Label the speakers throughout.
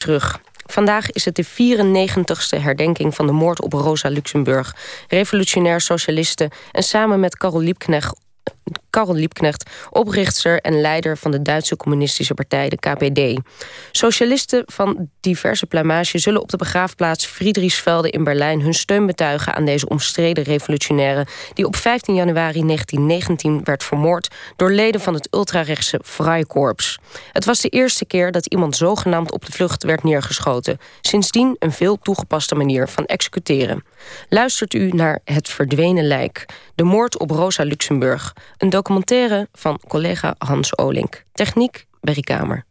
Speaker 1: terug. Vandaag is het de 94ste herdenking van de moord op Rosa Luxemburg, revolutionair socialiste en samen met Karel Liebknecht Karel Liebknecht, oprichter en leider van de Duitse Communistische Partij, de KPD. Socialisten van diverse plamages zullen op de begraafplaats Friedrichsvelde in Berlijn hun steun betuigen aan deze omstreden revolutionaire die op 15 januari 1919 werd vermoord door leden van het ultrarechtse Freikorps. Het was de eerste keer dat iemand zogenaamd op de vlucht werd neergeschoten. Sindsdien een veel toegepaste manier van executeren. Luistert u naar Het Verdwenen Lijk, de moord op Rosa Luxemburg. Een documentaire van collega Hans Olink. Techniek, Berry Kamer.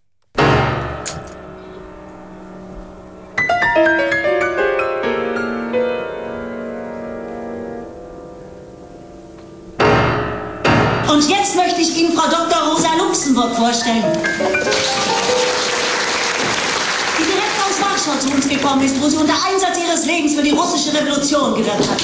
Speaker 2: Und jetzt möchte ich Ihnen Frau Dr. Rosa Luxemburg vorstellen. Die direkt aus Warschau zu uns gekommen ist, wo sie unter Einsatz ihres Lebens für die russische Revolution gewirkt hat.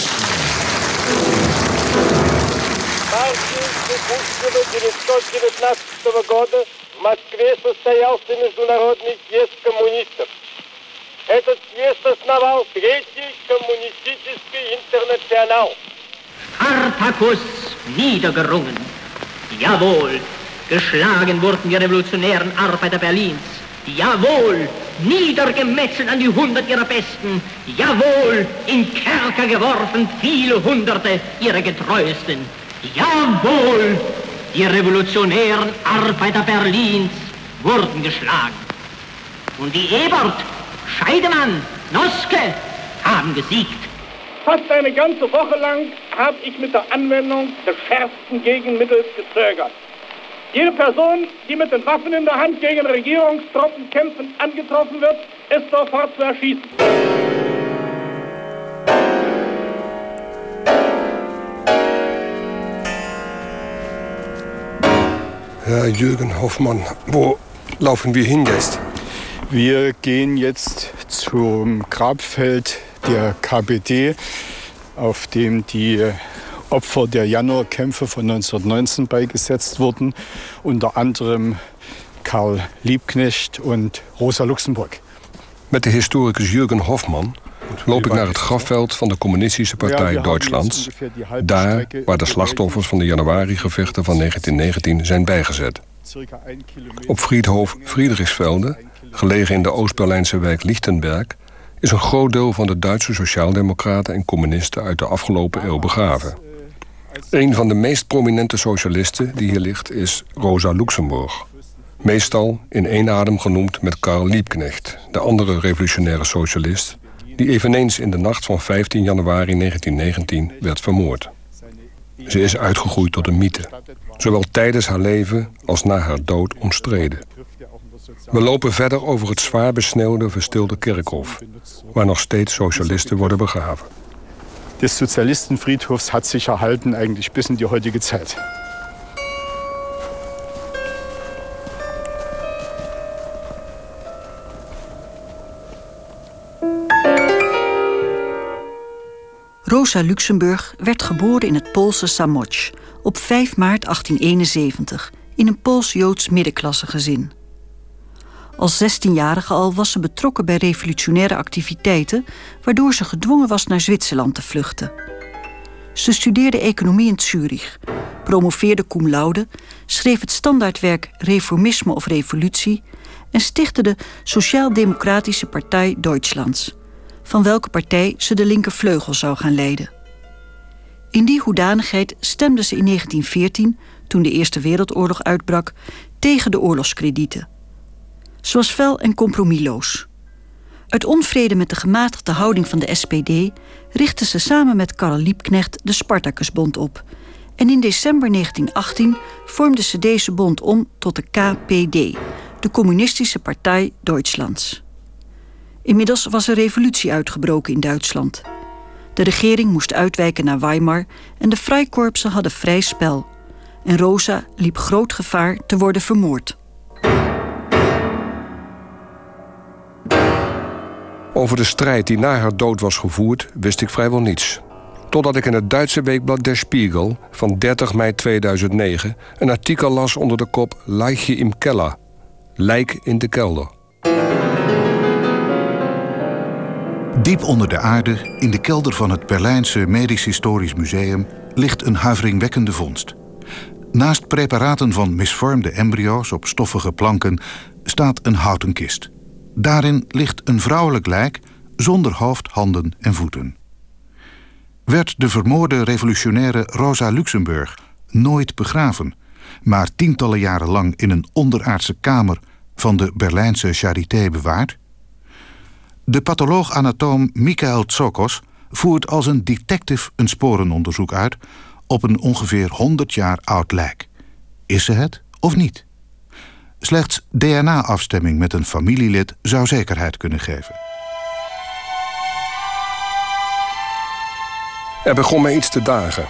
Speaker 3: марте 1919 года в Москве состоялся международный съезд коммунистов. Этот съезд основал Третий коммунистический интернационал.
Speaker 4: Spartacus niedergerungen. Jawohl, geschlagen wurden die revolutionären Arbeiter Berlins. Jawohl, niedergemetzelt an die hundert ihrer Besten. Jawohl, in Kerker geworfen viele Hunderte ihrer Getreuesten. Jawohl, die revolutionären Arbeiter Berlins wurden geschlagen. Und die Ebert, Scheidemann, Noske haben gesiegt.
Speaker 3: Fast eine ganze Woche lang habe ich mit der Anwendung des schärfsten Gegenmittels gezögert. Jede Person, die mit den Waffen in der Hand gegen Regierungstruppen kämpfen, angetroffen wird, ist sofort zu erschießen.
Speaker 5: Herr Jürgen Hoffmann, wo laufen wir hin jetzt?
Speaker 6: Wir gehen jetzt zum Grabfeld der KPD, auf dem die Opfer der Januarkämpfe von 1919 beigesetzt wurden, unter anderem Karl Liebknecht und Rosa Luxemburg.
Speaker 5: Met de historicus Jürgen Hofman loop ik naar het grafveld van de Communistische Partij Duitslands. Daar waar de slachtoffers van de januari-gevechten van 1919 zijn bijgezet. Op Friedhof Friedrichsvelde, gelegen in de Oost-Berlijnse wijk Lichtenberg... is een groot deel van de Duitse sociaaldemocraten en communisten uit de afgelopen eeuw begraven. Een van de meest prominente socialisten die hier ligt is Rosa Luxemburg. Meestal in één adem genoemd met Karl Liebknecht, de andere revolutionaire socialist die eveneens in de nacht van 15 januari 1919 werd vermoord. Ze is uitgegroeid tot een mythe, zowel tijdens haar leven als na haar dood omstreden. We lopen verder over het zwaar besneeuwde, verstilde kerkhof, waar nog steeds socialisten worden begraven.
Speaker 6: Des Sozialistenfriedhofs hat sich erhalten eigentlich bis in die heutige Zeit.
Speaker 7: Rosa Luxemburg werd geboren in het Poolse Samoch op 5 maart 1871 in een Pools-Joods middenklassegezin. Als 16-jarige al was ze betrokken bij revolutionaire activiteiten, waardoor ze gedwongen was naar Zwitserland te vluchten. Ze studeerde economie in Zurich, promoveerde cum laude, schreef het standaardwerk Reformisme of Revolutie en stichtte de Sociaal-Democratische Partij Duitslands van welke partij ze de linkervleugel zou gaan leiden. In die hoedanigheid stemde ze in 1914, toen de Eerste Wereldoorlog uitbrak, tegen de oorlogskredieten. Ze was fel en compromisloos. Uit onvrede met de gematigde houding van de SPD richtte ze samen met Karl Liebknecht de Spartacusbond op. En in december 1918 vormde ze deze bond om tot de KPD, de Communistische Partij Duitslands. Inmiddels was er revolutie uitgebroken in Duitsland. De regering moest uitwijken naar Weimar en de Freikorpsen hadden vrij spel. En Rosa liep groot gevaar te worden vermoord.
Speaker 5: Over de strijd die na haar dood was gevoerd, wist ik vrijwel niets. Totdat ik in het Duitse weekblad Der Spiegel van 30 mei 2009 een artikel las onder de kop Leiche im Keller. Lijk in de kelder.
Speaker 8: Diep onder de aarde, in de kelder van het Berlijnse Medisch Historisch Museum, ligt een huiveringwekkende vondst. Naast preparaten van misvormde embryo's op stoffige planken staat een houten kist. Daarin ligt een vrouwelijk lijk zonder hoofd, handen en voeten. Werd de vermoorde revolutionaire Rosa Luxemburg nooit begraven, maar tientallen jaren lang in een onderaardse kamer van de Berlijnse Charité bewaard? De patholoog-anatoom Michael Tsokos voert als een detective een sporenonderzoek uit op een ongeveer 100 jaar oud lijk. Is ze het of niet? Slechts DNA-afstemming met een familielid zou zekerheid kunnen geven.
Speaker 5: Er begon mij iets te dagen.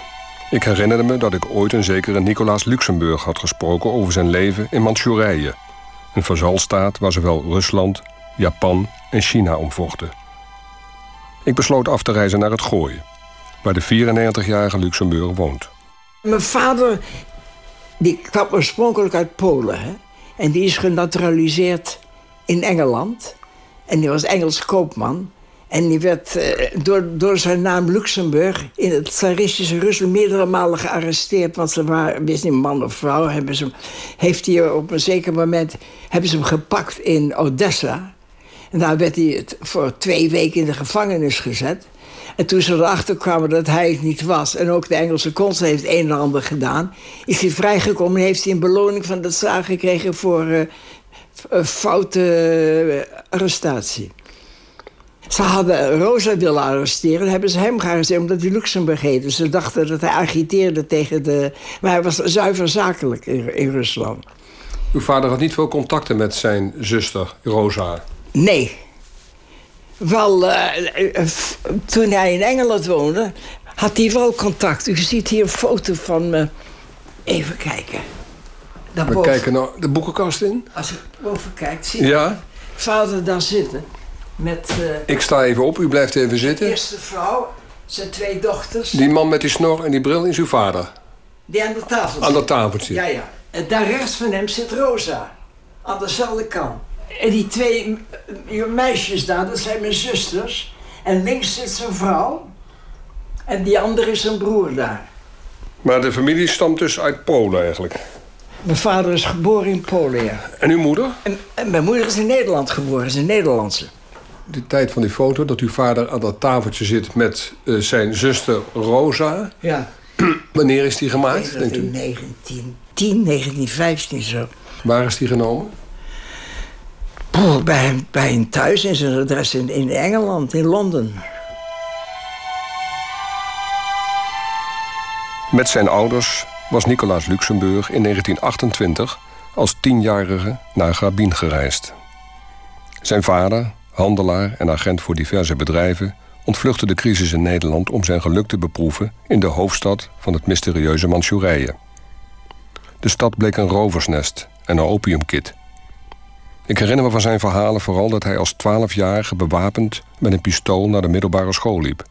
Speaker 5: Ik herinnerde me dat ik ooit een zekere Nicolaas Luxemburg had gesproken over zijn leven in Manchurije. Een vazalstaat waar zowel Rusland, Japan en China omvochten. Ik besloot af te reizen naar het Gooien, waar de 94-jarige Luxemburg woont.
Speaker 9: Mijn vader die kwam oorspronkelijk uit Polen. Hè? En die is genaturaliseerd in Engeland. En die was Engels koopman. En die werd uh, door, door zijn naam Luxemburg in het tsaristische Rusland meerdere malen gearresteerd. Want ze waren, wist niet man of vrouw, hebben ze, heeft hij op een zeker moment hebben ze hem gepakt in Odessa. En daar werd hij voor twee weken in de gevangenis gezet. En toen ze erachter kwamen dat hij het niet was... en ook de Engelse consul heeft een en ander gedaan... is hij vrijgekomen en heeft hij een beloning van de zaal gekregen... voor uh, foute arrestatie. Ze hadden Rosa willen arresteren, hebben ze hem gearresteerd omdat hij Luxemburg heette. Ze dachten dat hij agiteerde tegen de. Maar hij was zuiver zakelijk in, in Rusland.
Speaker 5: Uw vader had niet veel contacten met zijn zuster Rosa?
Speaker 9: Nee. Wel, uh, toen hij in Engeland woonde, had hij wel contact. U ziet hier een foto van me. Even kijken.
Speaker 5: We kijken naar de boekenkast in.
Speaker 9: Als je boven kijkt, zie je
Speaker 5: ja.
Speaker 9: vader daar zitten. Met, uh,
Speaker 5: ik sta even op, u blijft even zitten.
Speaker 9: De eerste vrouw, zijn twee dochters.
Speaker 5: Die man met die snor en die bril is uw vader?
Speaker 9: Die aan de tafel
Speaker 5: Aan dat tafeltje?
Speaker 9: Ja, ja. En daar rechts van hem zit Rosa. Aan dezelfde kant. En die twee meisjes daar, dat zijn mijn zusters. En links zit zijn vrouw. En die andere is zijn broer daar.
Speaker 5: Maar de familie stamt dus uit Polen eigenlijk?
Speaker 9: Mijn vader is geboren in Polen, ja.
Speaker 5: En uw moeder?
Speaker 9: En, en mijn moeder is in Nederland geboren, is een Nederlandse.
Speaker 5: De tijd van die foto, dat uw vader aan dat tafeltje zit met uh, zijn zuster Rosa.
Speaker 9: Ja.
Speaker 5: Wanneer is die gemaakt,
Speaker 9: denk denkt u? In 1910, 1915 zo.
Speaker 5: Waar is die genomen?
Speaker 9: Bij, bij hem thuis in zijn adres in, in Engeland, in Londen.
Speaker 5: Met zijn ouders was Nicolaas Luxemburg in 1928 als tienjarige naar Grabien gereisd. Zijn vader, handelaar en agent voor diverse bedrijven, ontvluchtte de crisis in Nederland om zijn geluk te beproeven in de hoofdstad van het mysterieuze Manchurije. De stad bleek een roversnest en een opiumkit. Ik herinner me van zijn verhalen vooral dat hij als twaalfjarige bewapend met een pistool naar de middelbare school liep.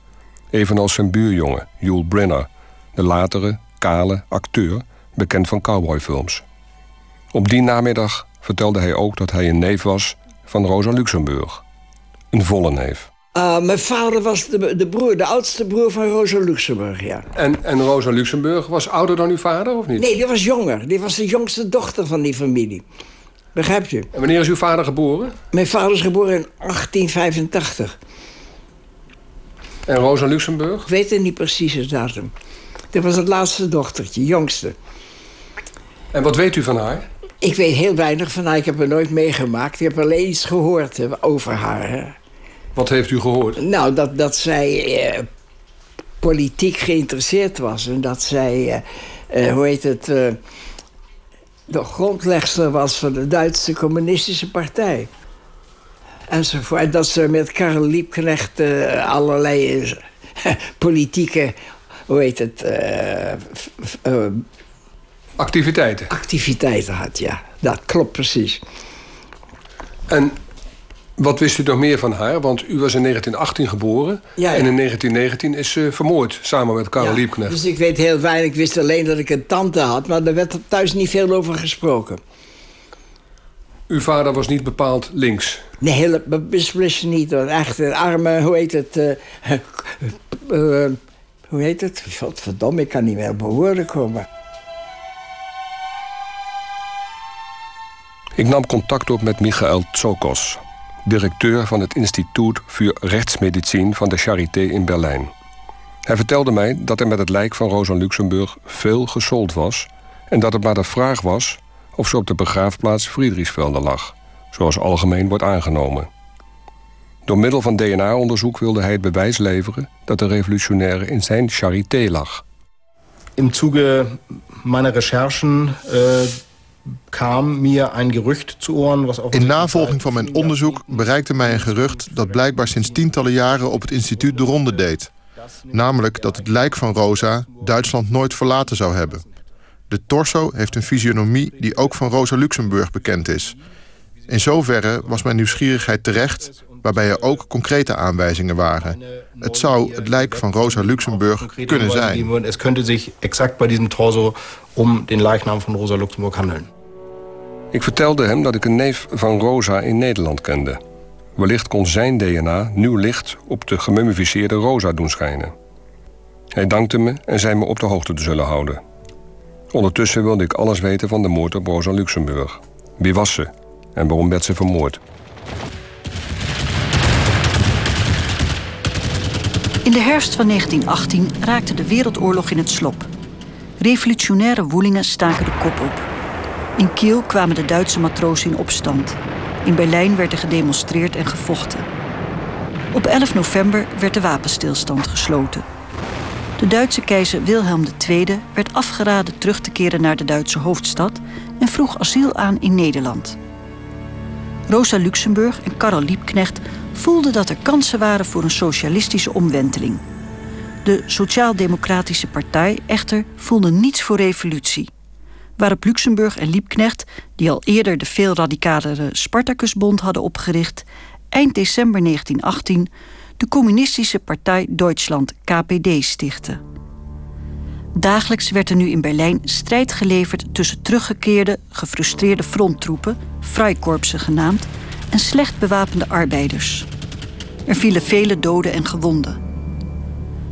Speaker 5: Evenals zijn buurjongen, Yul Brynner, de latere, kale acteur, bekend van cowboyfilms. Op die namiddag vertelde hij ook dat hij een neef was van Rosa Luxemburg. Een volle neef.
Speaker 9: Uh, mijn vader was de, de, broer, de oudste broer van Rosa Luxemburg, ja.
Speaker 5: En, en Rosa Luxemburg was ouder dan uw vader, of niet?
Speaker 9: Nee, die was jonger. Die was de jongste dochter van die familie. Begrijpt u?
Speaker 5: En wanneer is uw vader geboren?
Speaker 9: Mijn vader is geboren in 1885.
Speaker 5: En Rosa Luxemburg?
Speaker 9: Ik weet het niet precies het datum. Dat was het laatste dochtertje, jongste.
Speaker 5: En wat weet u van haar?
Speaker 9: Ik weet heel weinig van haar. Ik heb haar nooit meegemaakt. Ik heb alleen iets gehoord over haar. Hè.
Speaker 5: Wat heeft u gehoord?
Speaker 9: Nou, dat, dat zij eh, politiek geïnteresseerd was. En dat zij, eh, eh, hoe heet het... Eh, de grondlegster was van de Duitse Communistische Partij. Enzovoort. En dat ze met Karel Liebknecht uh, allerlei uh, politieke, hoe heet het... Uh,
Speaker 5: activiteiten.
Speaker 9: Activiteiten had, ja. Dat klopt precies.
Speaker 5: En wat wist u nog meer van haar? Want u was in 1918 geboren.
Speaker 9: Ja, ja.
Speaker 5: En in 1919 is ze vermoord, samen met Karel ja, Liebknecht.
Speaker 9: Dus ik weet heel weinig. Ik wist alleen dat ik een tante had. Maar er werd er thuis niet veel over gesproken.
Speaker 5: Uw vader was niet bepaald links?
Speaker 9: Nee, helemaal beslist niet. Echt een arme, hoe heet het... Uh, uh, hoe heet het? Godverdomme, ik kan niet meer op woorden komen.
Speaker 5: Ik nam contact op met Michael Tsokos, directeur van het Instituut voor Rechtsmedicijn van de Charité in Berlijn. Hij vertelde mij dat er met het lijk van Rosa Luxemburg veel gesold was en dat het maar de vraag was of ze op de begraafplaats Friedrichsvelde lag, zoals algemeen wordt aangenomen. Door middel van DNA-onderzoek wilde hij het bewijs leveren dat de revolutionaire in zijn charité lag.
Speaker 10: In Zuge meiner Recherchen uh, kwam mir een gerucht zu. Was
Speaker 11: in navolging van mijn onderzoek bereikte mij een gerucht dat blijkbaar sinds tientallen jaren op het instituut de ronde deed. Namelijk dat het lijk van Rosa Duitsland nooit verlaten zou hebben. De torso heeft een fysionomie die ook van Rosa Luxemburg bekend is. In zoverre was mijn nieuwsgierigheid terecht, waarbij er ook concrete aanwijzingen waren. Het zou het lijk van Rosa Luxemburg kunnen zijn.
Speaker 10: Het könnte zich exact bij diesem torso om den lijknaam van Rosa Luxemburg handelen.
Speaker 5: Ik vertelde hem dat ik een neef van Rosa in Nederland kende. Wellicht kon zijn DNA nieuw licht op de gemummificeerde Rosa doen schijnen. Hij dankte me en zei me op de hoogte te zullen houden. Ondertussen wilde ik alles weten van de moord op Rosa Luxemburg. Wie was ze en waarom werd ze vermoord?
Speaker 7: De herfst van 1918 raakte de Wereldoorlog in het slop. Revolutionaire woelingen staken de kop op. In Kiel kwamen de Duitse matrozen in opstand. In Berlijn werd er gedemonstreerd en gevochten. Op 11 november werd de wapenstilstand gesloten. De Duitse keizer Wilhelm II werd afgeraden terug te keren naar de Duitse hoofdstad en vroeg asiel aan in Nederland. Rosa Luxemburg en Karel Liebknecht voelden dat er kansen waren voor een socialistische omwenteling. De Sociaal-Democratische Partij echter voelde niets voor revolutie. Waarop Luxemburg en Liebknecht, die al eerder de veel radicalere Spartacusbond hadden opgericht, eind december 1918 de Communistische Partij Duitsland KPD stichtte. Dagelijks werd er nu in Berlijn strijd geleverd tussen teruggekeerde, gefrustreerde fronttroepen, Freikorpsen genaamd, en slecht bewapende arbeiders. Er vielen vele doden en gewonden.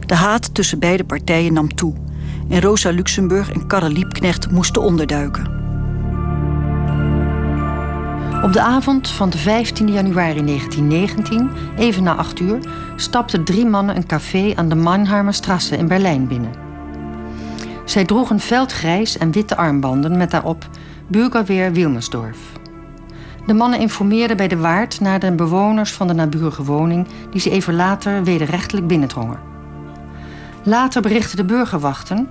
Speaker 7: De haat tussen beide partijen nam toe en Rosa Luxemburg en Karel Liebknecht moesten onderduiken.
Speaker 12: Op de avond van de 15 januari 1919, even na 8 uur, stapten drie mannen een café aan de Mannheimerstrasse in Berlijn binnen. Zij droegen veldgrijs en witte armbanden met daarop Bürgerweer Wilmersdorf. De mannen informeerden bij de waard naar de bewoners van de naburige woning, die ze even later wederrechtelijk binnendrongen. Later berichtten de burgerwachten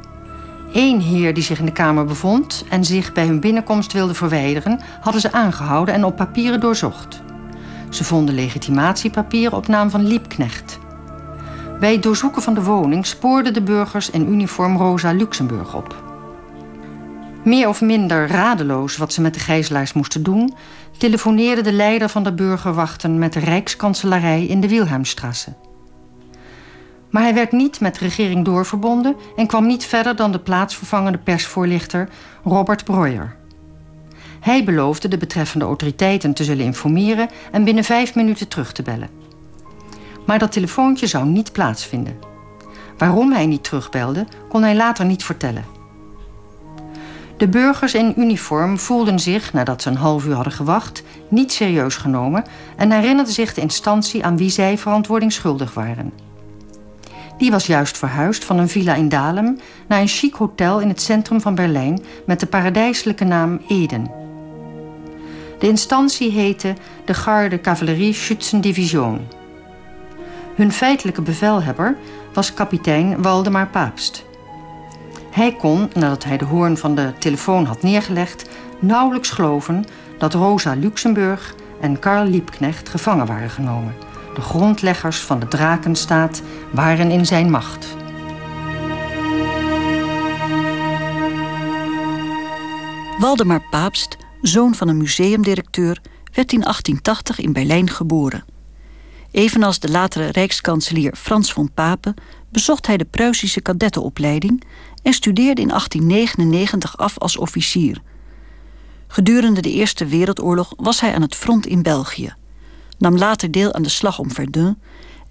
Speaker 12: Eén heer die zich in de kamer bevond en zich bij hun binnenkomst wilde verwijderen, hadden ze aangehouden en op papieren doorzocht. Ze vonden legitimatiepapieren op naam van Liebknecht. Bij het doorzoeken van de woning spoorden de burgers in uniform Rosa Luxemburg op. Meer of minder radeloos wat ze met de gijzelaars moesten doen, telefoneerde de leider van de burgerwachten met de Rijkskanselarij in de Wilhelmstrasse. Maar hij werd niet met de regering doorverbonden en kwam niet verder dan de plaatsvervangende persvoorlichter Robert Breuer. Hij beloofde de betreffende autoriteiten te zullen informeren en binnen vijf minuten terug te bellen. Maar dat telefoontje zou niet plaatsvinden. Waarom hij niet terugbelde, kon hij later niet vertellen. De burgers in uniform voelden zich, nadat ze een half uur hadden gewacht, niet serieus genomen en herinnerden zich de instantie aan wie zij verantwoording schuldig waren. Die was juist verhuisd van een villa in Dalem naar een chic hotel in het centrum van Berlijn met de paradijselijke naam Eden. De instantie heette de Garde Cavalerie Schützendivision. Hun feitelijke bevelhebber was kapitein Waldemar Paapst. Hij kon, nadat hij de hoorn van de telefoon had neergelegd, nauwelijks geloven dat Rosa Luxemburg en Karl Liebknecht gevangen waren genomen de grondleggers van de Drakenstaat, waren in zijn macht.
Speaker 7: Waldemar Paapst, zoon van een museumdirecteur, werd in 1880 in Berlijn geboren. Evenals de latere rijkskanselier Frans von Papen bezocht hij de Pruisische kadettenopleiding en studeerde in 1899 af als officier. Gedurende de Eerste Wereldoorlog was hij aan het front in België, nam later deel aan de slag om Verdun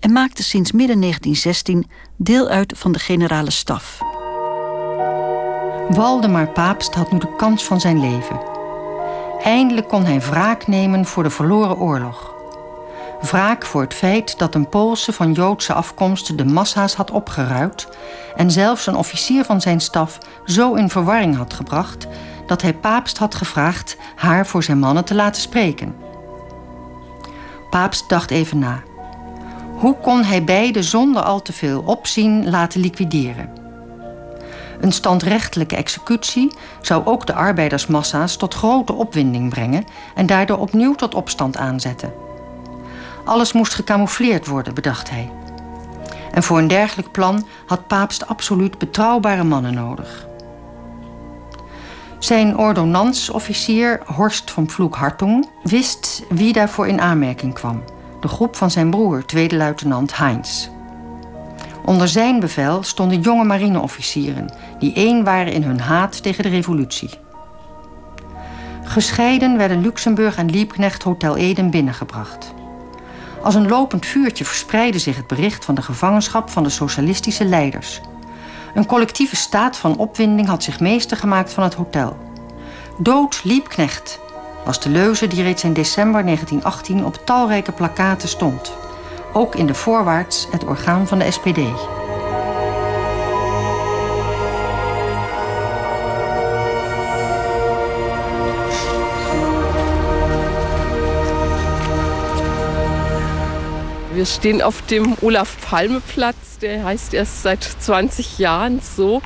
Speaker 7: en maakte sinds midden 1916 deel uit van de generale staf.
Speaker 12: Waldemar Paapst had nu de kans van zijn leven. Eindelijk kon hij wraak nemen voor de verloren oorlog. Wraak voor het feit dat een Poolse van Joodse afkomst de massa's had opgeruid en zelfs een officier van zijn staf zo in verwarring had gebracht dat hij Paapst had gevraagd haar voor zijn mannen te laten spreken. Paapst dacht even na. Hoe kon hij beide zonder al te veel opzien laten liquideren? Een standrechtelijke executie zou ook de arbeidersmassa's tot grote opwinding brengen en daardoor opnieuw tot opstand aanzetten. Alles moest gecamoufleerd worden, bedacht hij. En voor een dergelijk plan had Paapst absoluut betrouwbare mannen nodig. Zijn ordonnansofficier Horst van Pflug-Hartung wist wie daarvoor in aanmerking kwam. De groep van zijn broer, tweede luitenant Heinz. Onder zijn bevel stonden jonge marineofficieren die één waren in hun haat tegen de revolutie. Gescheiden werden Luxemburg en Liebknecht Hotel Eden binnengebracht. Als een lopend vuurtje verspreidde zich het bericht van de gevangenschap van de socialistische leiders. Een collectieve staat van opwinding had zich meester gemaakt van het hotel. Dood Liebknecht was de leuze die reeds in december 1918 op talrijke plakaten stond. Ook in de voorwaarts het orgaan van de SPD.
Speaker 13: Wir stehen auf dem Olaf-Palme-Platz, der heißt erst seit 20 Jahren so.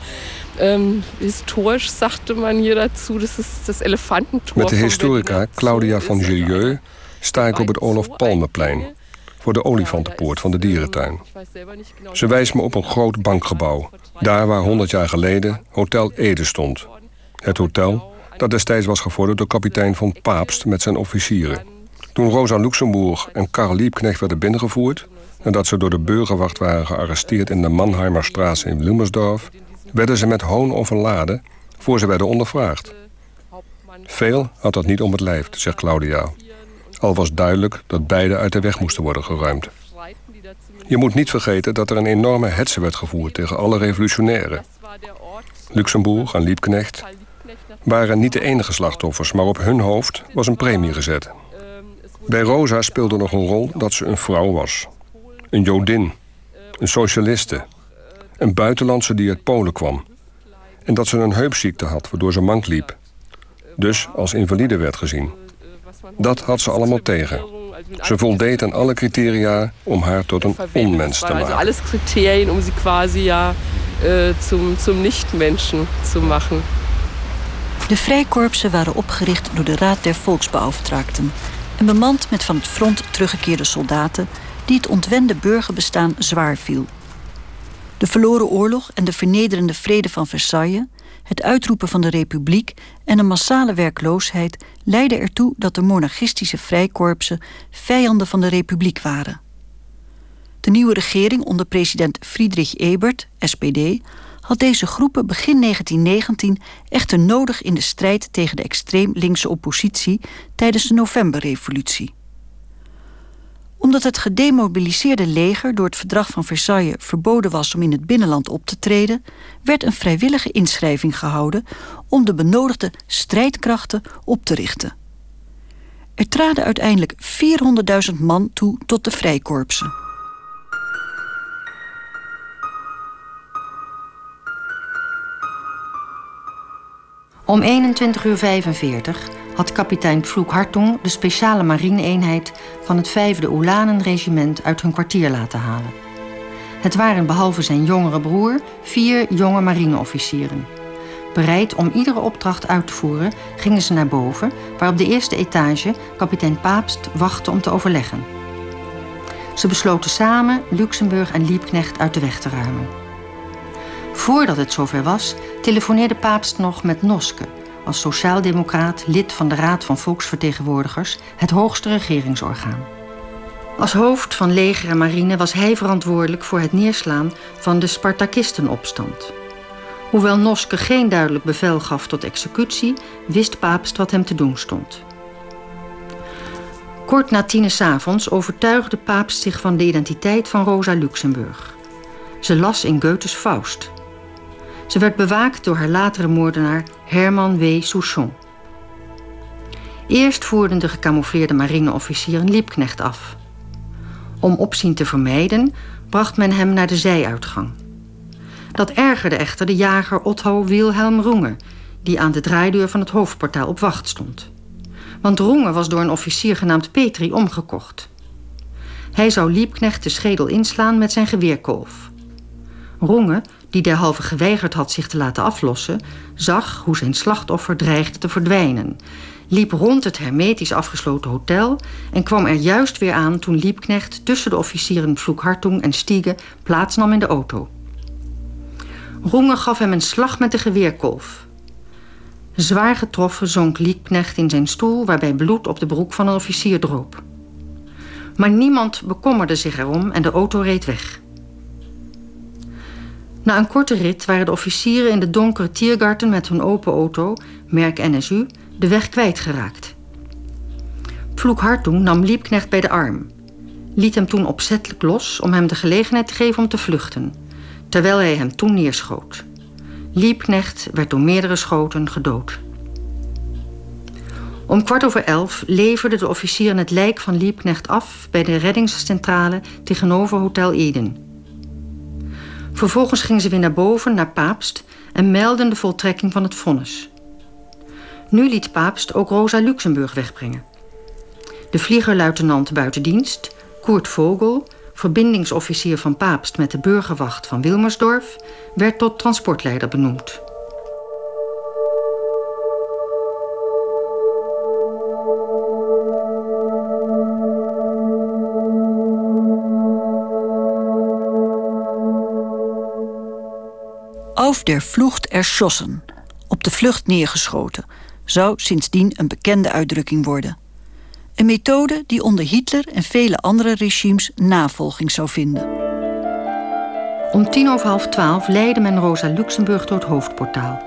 Speaker 13: Ähm, historisch sagte man hier dazu, das ist das Elefantentor.
Speaker 5: Met de historica Claudia van Gillieu sta ik op het Olaf Palmeplein voor de olifantenpoort van de dierentuin. Ze wijst me op een groot bankgebouw, daar waar 100 jaar geleden Hotel Ede stond. Het hotel dat destijds was gevorderd door kapitein von Paapst met zijn officieren. Toen Rosa Luxemburg en Karl Liebknecht werden binnengevoerd... nadat ze door de burgerwacht waren gearresteerd in de Mannheimerstraat in Wilmersdorf... werden ze met hoon overladen voor ze werden ondervraagd. Veel had dat niet om het lijf, zegt Claudia. Al was duidelijk dat beide uit de weg moesten worden geruimd. Je moet niet vergeten dat er een enorme hetze werd gevoerd tegen alle revolutionairen. Luxemburg en Liebknecht waren niet de enige slachtoffers, maar op hun hoofd was een premie gezet. Bij Rosa speelde nog een rol dat ze een vrouw was. Een Jodin, een socialiste, een buitenlandse die uit Polen kwam. En dat ze een heupziekte had, waardoor ze mank liep. Dus als invalide werd gezien. Dat had ze allemaal tegen. Ze voldeed aan alle criteria om haar tot een onmens te maken.
Speaker 13: alles criteria om ze quasi ja uh, zum, zum Nicht-Menschen te maken.
Speaker 7: De vrijkorpsen waren opgericht door de Raad der Volksbeauftragten en bemand met van het front teruggekeerde soldaten die het ontwende burgerbestaan zwaar viel. De verloren oorlog en de vernederende vrede van Versailles, het uitroepen van de republiek en een massale werkloosheid leidden ertoe dat de monarchistische vrijkorpsen vijanden van de republiek waren. De nieuwe regering onder president Friedrich Ebert, SPD, had deze groepen begin 1919 echter nodig in de strijd tegen de extreem linkse oppositie tijdens de Novemberrevolutie. Omdat het gedemobiliseerde leger door het verdrag van Versailles verboden was om in het binnenland op te treden, werd een vrijwillige inschrijving gehouden om de benodigde strijdkrachten op te richten. Er traden uiteindelijk 400.000 man toe tot de vrijkorpsen.
Speaker 12: Om 21.45 uur had kapitein Pflug Hartung de speciale marineeenheid van het 5e Ulanenregiment uit hun kwartier laten halen. Het waren behalve zijn jongere broer vier jonge marineofficieren. Bereid om iedere opdracht uit te voeren, gingen ze naar boven, waar op de eerste etage kapitein Paapst wachtte om te overleggen. Ze besloten samen Luxemburg en Liebknecht uit de weg te ruimen. Voordat het zover was, telefoneerde Paapst nog met Noske, als sociaaldemocraat lid van de Raad van Volksvertegenwoordigers, het hoogste regeringsorgaan. Als hoofd van leger en marine was hij verantwoordelijk voor het neerslaan van de Spartakistenopstand. Hoewel Noske geen duidelijk bevel gaf tot executie, wist Paapst wat hem te doen stond. Kort na tien avonds overtuigde Paapst zich van de identiteit van Rosa Luxemburg. Ze las in Goethes Faust. Ze werd bewaakt door haar latere moordenaar Herman W. Souchon. Eerst voerden de gecamoufleerde marineofficier een liepknecht af. Om opzien te vermijden, bracht men hem naar de zijuitgang. Dat ergerde echter de jager Otto Wilhelm Roenge, die aan de draaideur van het hoofdportaal op wacht stond. Want Roenge was door een officier genaamd Petri omgekocht. Hij zou Liebknecht de schedel inslaan met zijn geweerkolf. Roenge, die derhalve geweigerd had zich te laten aflossen, zag hoe zijn slachtoffer dreigde te verdwijnen, liep rond het hermetisch afgesloten hotel en kwam er juist weer aan toen Liebknecht tussen de officieren Vloekhartung en Stiege plaatsnam in de auto. Roenge gaf hem een slag met de geweerkolf. Zwaar getroffen zonk Liebknecht in zijn stoel waarbij bloed op de broek van een officier droop. Maar niemand bekommerde zich erom en de auto reed weg. Na een korte rit waren de officieren in de donkere Tiergarten met hun open auto, merk NSU, de weg kwijtgeraakt. Vloek Hartung nam Liebknecht bij de arm, liet hem toen opzettelijk los om hem de gelegenheid te geven om te vluchten, terwijl hij hem toen neerschoot. Liebknecht werd door meerdere schoten gedood. Om kwart over elf leverde de officier het lijk van Liebknecht af bij de reddingscentrale tegenover Hotel Eden. Vervolgens gingen ze weer naar boven, naar Paapst, en meldden de voltrekking van het vonnis. Nu liet Paapst ook Rosa Luxemburg wegbrengen. De vliegerluitenant buiten dienst, Koert Vogel, verbindingsofficier van Paapst met de burgerwacht van Wilmersdorf, werd tot transportleider benoemd.
Speaker 7: Auf der Vlucht erschossen, op de vlucht neergeschoten, zou sindsdien een bekende uitdrukking worden. Een methode die onder Hitler en vele andere regimes navolging zou vinden.
Speaker 12: Om tien over half twaalf leidde men Rosa Luxemburg door het hoofdportaal.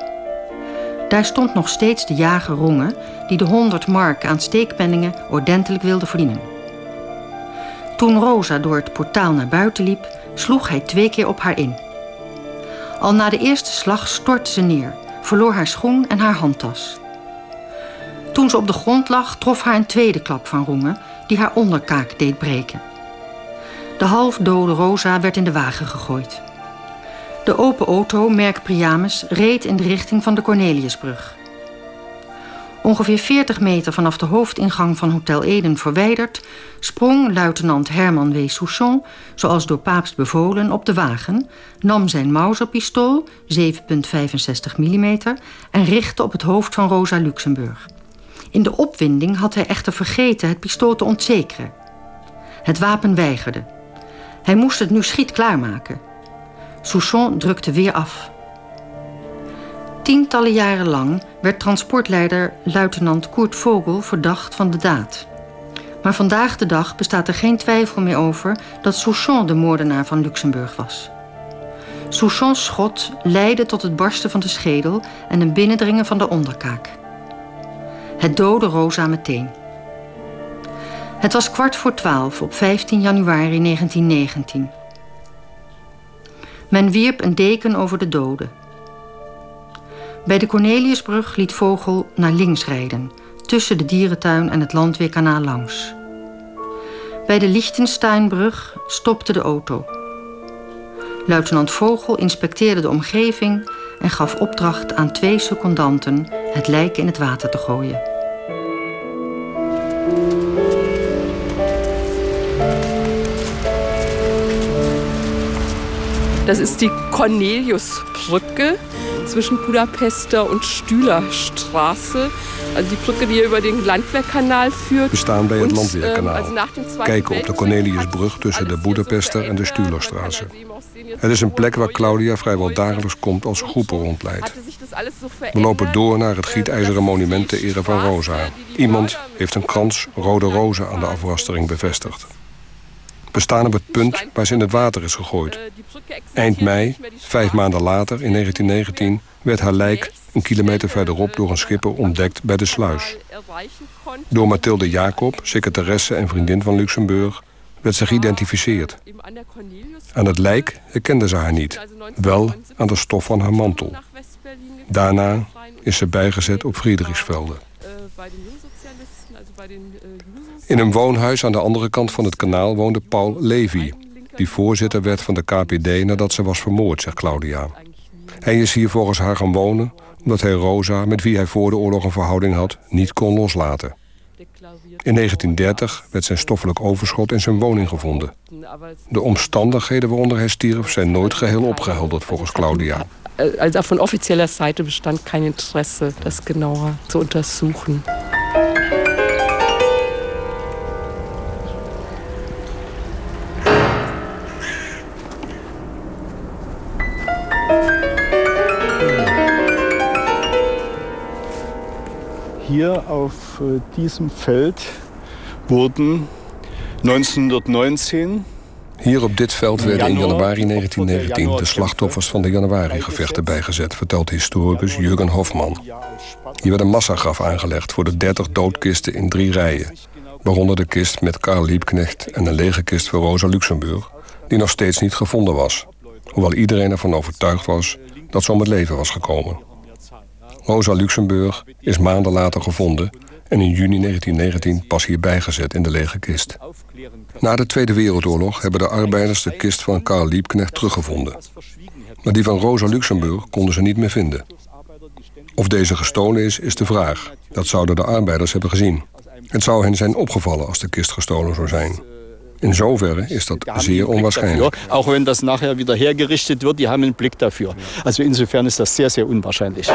Speaker 12: Daar stond nog steeds de jager Ronge, die de 100 mark aan steekpenningen ordentelijk wilde verdienen. Toen Rosa door het portaal naar buiten liep, sloeg hij twee keer op haar in. Al na de eerste slag stortte ze neer, verloor haar schoen en haar handtas. Toen ze op de grond lag, trof haar een tweede klap van Rongen, die haar onderkaak deed breken. De halfdode Rosa werd in de wagen gegooid. De open auto, merk Priamus, reed in de richting van de Corneliusbrug. Ongeveer 40 meter vanaf de hoofdingang van Hotel Eden verwijderd... sprong luitenant Herman W. Souchon, zoals door Paapst bevolen, op de wagen... nam zijn Mauserpistool, 7,65 mm, en richtte op het hoofd van Rosa Luxemburg. In de opwinding had hij echter vergeten het pistool te ontzekeren. Het wapen weigerde. Hij moest het nu schiet klaarmaken. Souchon drukte weer af. Tientallen jaren lang werd transportleider luitenant Koert Vogel verdacht van de daad. Maar vandaag de dag bestaat er geen twijfel meer over dat Souchon de moordenaar van Luxemburg was. Souchons schot leidde tot het barsten van de schedel en een binnendringen van de onderkaak. Het dode Rosa meteen. Het was kwart voor twaalf op 15 januari 1919. Men wierp een deken over de doden. Bij de Corneliusbrug liet Vogel naar links rijden, tussen de dierentuin en het landweerkanaal langs. Bij de Liechtensteinbrug stopte de auto. Luitenant Vogel inspecteerde de omgeving en gaf opdracht aan twee secondanten het lijk in het water te gooien.
Speaker 13: Dat is die Corneliusbrücke zwischen Budapester und Stühlerstraße. Also die Brücke die über den Landwehrkanal führt.
Speaker 5: We staan bij het Landweerkanaal.
Speaker 13: ähm,
Speaker 5: Kijken op de Corneliusbrug tussen de Boedapester en de Stuhlerstraße. Het is een plek waar Claudia vrijwel dagelijks komt als groepen rondleidt. We lopen door naar het gietijzeren monument ter ere van Rosa. Iemand heeft een krans rode rozen aan de afrastering bevestigd. We staan op het punt waar ze in het water is gegooid. Eind mei, vijf maanden later, in 1919, werd haar lijk een kilometer verderop door een schipper ontdekt bij de sluis. Door Mathilde Jacob, secretaresse en vriendin van Luxemburg, werd ze geïdentificeerd. Aan het lijk herkende ze haar niet, wel aan de stof van haar mantel. Daarna is ze bijgezet op Friedrichsvelde. In een woonhuis aan de andere kant van het kanaal woonde Paul Levy... die voorzitter werd van de KPD nadat ze was vermoord, zegt Claudia. Hij is hier volgens haar gaan wonen omdat hij Rosa, met wie hij voor de oorlog een verhouding had, niet kon loslaten. In 1930 werd zijn stoffelijk overschot in zijn woning gevonden. De omstandigheden waaronder hij stierf zijn nooit geheel opgehelderd volgens Claudia.
Speaker 13: Von offizieller Seite bestand kein Interesse, das genauer zu untersuchen.
Speaker 6: Hier auf äh, diesem Feld wurden 1919
Speaker 5: Hier op dit veld werden in januari 1919 de slachtoffers van de januari-gevechten bijgezet, vertelt historicus Jurgen Hofman. Hier werd een massagraf aangelegd voor de 30 doodkisten in drie rijen. Waaronder de kist met Karl Liebknecht en een lege kist voor Rosa Luxemburg, die nog steeds niet gevonden was. Hoewel iedereen ervan overtuigd was dat ze om het leven was gekomen. Rosa Luxemburg is maanden later gevonden en in juni 1919 pas hier bijgezet in de lege kist. Na de Tweede Wereldoorlog hebben de arbeiders de kist van Karl Liebknecht teruggevonden. Maar die van Rosa Luxemburg konden ze niet meer vinden. Of deze gestolen is, is de vraag. Dat zouden de arbeiders hebben gezien. Het zou hen zijn opgevallen als de kist gestolen zou zijn. In zoverre is dat zeer onwaarschijnlijk.
Speaker 6: Auch wenn das nachher wieder hergerichtet wird, die haben einen Blick dafür. Also insofern ist das sehr, sehr unwahrscheinlich.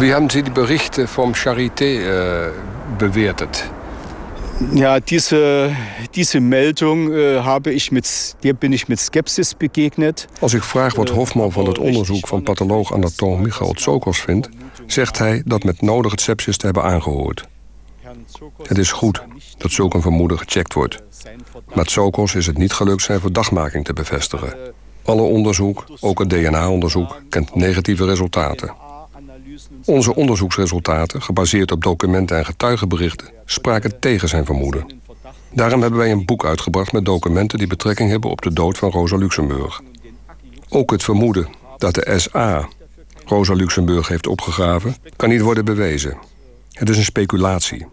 Speaker 5: Wie haben Sie die Berichte vom Charité äh, bewertet?
Speaker 6: Ja, diese, diese Meldung äh, habe ich mit, der bin ich mit Skepsis begegnet.
Speaker 5: Als ik vraag wat Hofman van het onderzoek van patholoog-anatoom Michael Tsokos vindt, zegt hij dat met nodig het sepsis te hebben aangehoord. Het is goed dat zulk een vermoeden gecheckt wordt. Maar Tsokos is het niet gelukt zijn verdachtmaking te bevestigen. Alle onderzoek, ook het DNA-onderzoek, kent negatieve resultaten. Onze onderzoeksresultaten, gebaseerd op documenten en getuigenberichten, spraken tegen zijn vermoeden. Daarom hebben wij een boek uitgebracht met documenten die betrekking hebben op de dood van Rosa Luxemburg. Ook het vermoeden dat de SA Rosa Luxemburg heeft opgegraven, kan niet worden bewezen. Het is een speculatie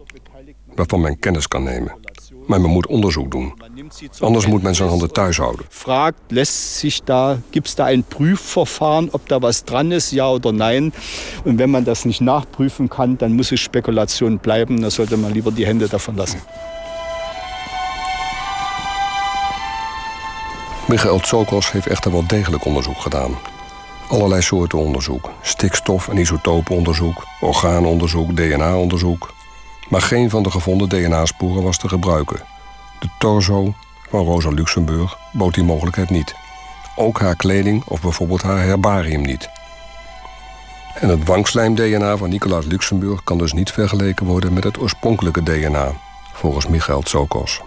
Speaker 5: waarvan men kennis kan nemen. Maar men moet onderzoek doen. Anders moet men zijn handen thuis houden.
Speaker 6: Fragt, lässt sich da, gibt es da ein Prüfverfahren, ob da was dran ist, ja oder nein? Und wenn man das nicht nachprüfen kann, dann muss es Spekulation bleiben. Da sollte man lieber die Hände davon lassen.
Speaker 5: Michael Tsokos heeft echter wel degelijk onderzoek gedaan. Allerlei soorten onderzoek. Stikstof- en isotopenonderzoek, orgaanonderzoek, DNA-onderzoek. Maar geen van de gevonden DNA-sporen was te gebruiken. De torso van Rosa Luxemburg bood die mogelijkheid niet. Ook haar kleding of bijvoorbeeld haar herbarium niet. En het wangslijm-DNA van Nicolaas Luxemburg kan dus niet vergeleken worden met het oorspronkelijke DNA, volgens Michael Tsokos.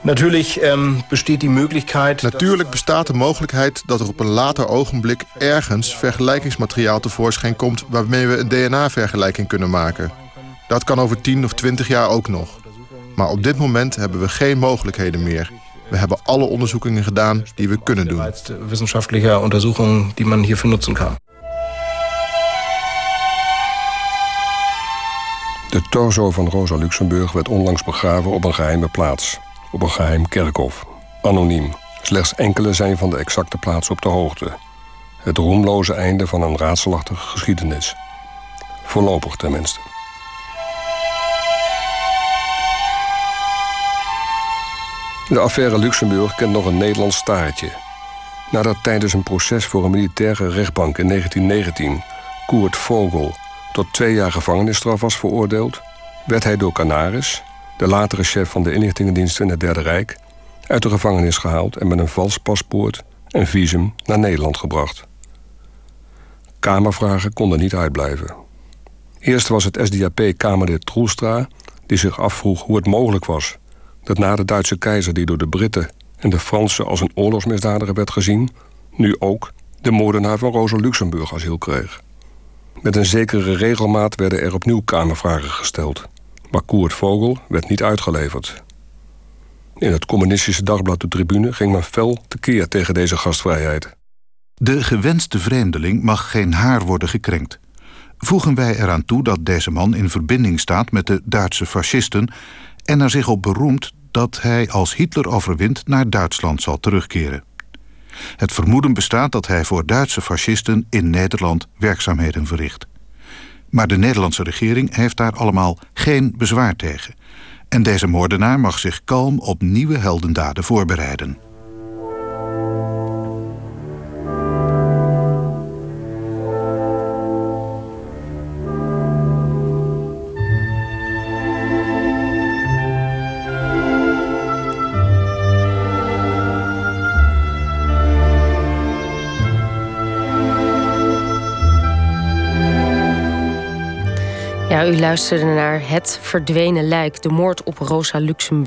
Speaker 10: Natuurlijk ähm, besteht die mogelijkheid.
Speaker 11: Natuurlijk bestaat de mogelijkheid dat er op een later ogenblik ergens vergelijkingsmateriaal tevoorschijn komt waarmee we een DNA-vergelijking kunnen maken. Dat kan over 10 of 20 jaar ook nog. Maar op dit moment hebben we geen mogelijkheden meer. We hebben alle onderzoekingen gedaan die we kunnen doen.
Speaker 10: Wissenschaftliche onderzoeken die man hiervoor nutzen kan.
Speaker 5: De torso van Rosa Luxemburg werd onlangs begraven op een geheime plaats. Op een geheim kerkhof. Anoniem. Slechts enkele zijn van de exacte plaats op de hoogte. Het roemloze einde van een raadselachtige geschiedenis. Voorlopig tenminste. De affaire Luxemburg kent nog een Nederlands staartje. Nadat tijdens een proces voor een militaire rechtbank in 1919 Koert Vogel tot twee jaar gevangenisstraf was veroordeeld, werd hij door Canaris, de latere chef van de inlichtingendienst in het Derde Rijk, uit de gevangenis gehaald en met een vals paspoort en visum naar Nederland gebracht. Kamervragen konden niet uitblijven. Eerst was het SDAP-Kamerlid Troelstra die zich afvroeg hoe het mogelijk was dat na de Duitse keizer die door de Britten en de Fransen als een oorlogsmisdadiger werd gezien, nu ook de moordenaar van Rosa Luxemburg asiel kreeg. Met een zekere regelmaat werden er opnieuw Kamervragen gesteld, maar Koert Vogel werd niet uitgeleverd. In het communistische dagblad De Tribune ging men fel tekeer tegen deze gastvrijheid.
Speaker 8: De gewenste vreemdeling mag geen haar worden gekrenkt. Voegen wij eraan toe dat deze man in verbinding staat met de Duitse fascisten en er zich op beroemt dat hij als Hitler overwint naar Duitsland zal terugkeren. Het vermoeden bestaat dat hij voor Duitse fascisten in Nederland werkzaamheden verricht. Maar de Nederlandse regering heeft daar allemaal geen bezwaar tegen. En deze moordenaar mag zich kalm op nieuwe heldendaden voorbereiden.
Speaker 1: U luisterde naar Het Verdwenen Lijk, de moord op Rosa Luxemburg.